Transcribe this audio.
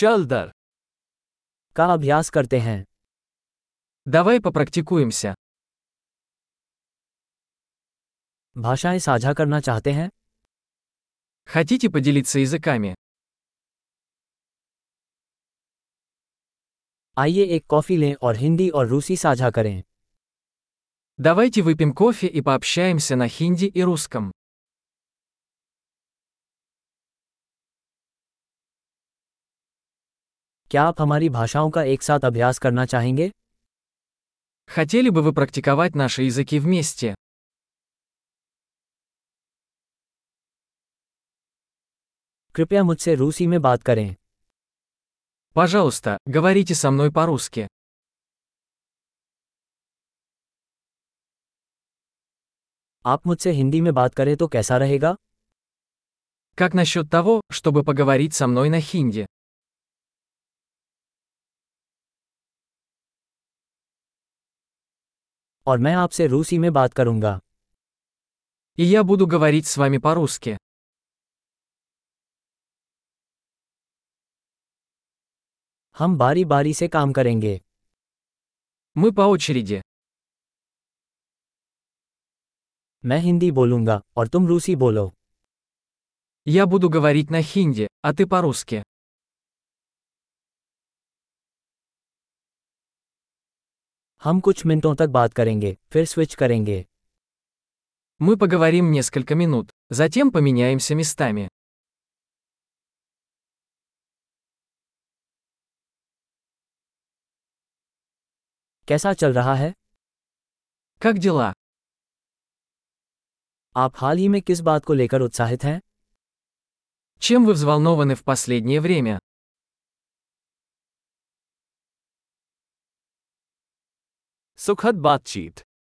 चल दर का अभ्यास करते हैं Давай попрактикуемся. भाषाएं साझा करना चाहते हैं Хотите поделиться языками? आइए एक कॉफी लें और हिंदी और रूसी साझा करें Давайте выпьем кофе и пообщаемся на хинди и русском. क्या आप हमारी भाषाओं का एक साथ अभ्यास करना चाहेंगे Хотели бы вы практиковать наши языки вместе? कृपया मुझसे रूसी में बात करें Пожалуйста, говорите со мной по-русски. आप मुझसे हिंदी में बात करें तो कैसा रहेगा Как насчет того, чтобы поговорить со мной на хинди? और मैं आपसे रूसी में बात करूंगा И я буду говорить с вами по-русски. हम बारी बारी से काम करेंगे Мы по очереди. मैं हिंदी बोलूंगा और तुम रूसी बोलो Я буду говорить на хинди, а ты по-русски. हम कुछ मिनटों तक बात करेंगे फिर स्विच करेंगे Мы поговорим несколько минут, затем поменяемся местами. कैसा चल रहा है Как дела? आप हाल ही में किस बात को लेकर उत्साहित हैं Чем вы взволнованы в последнее время? सुखद बातचीत।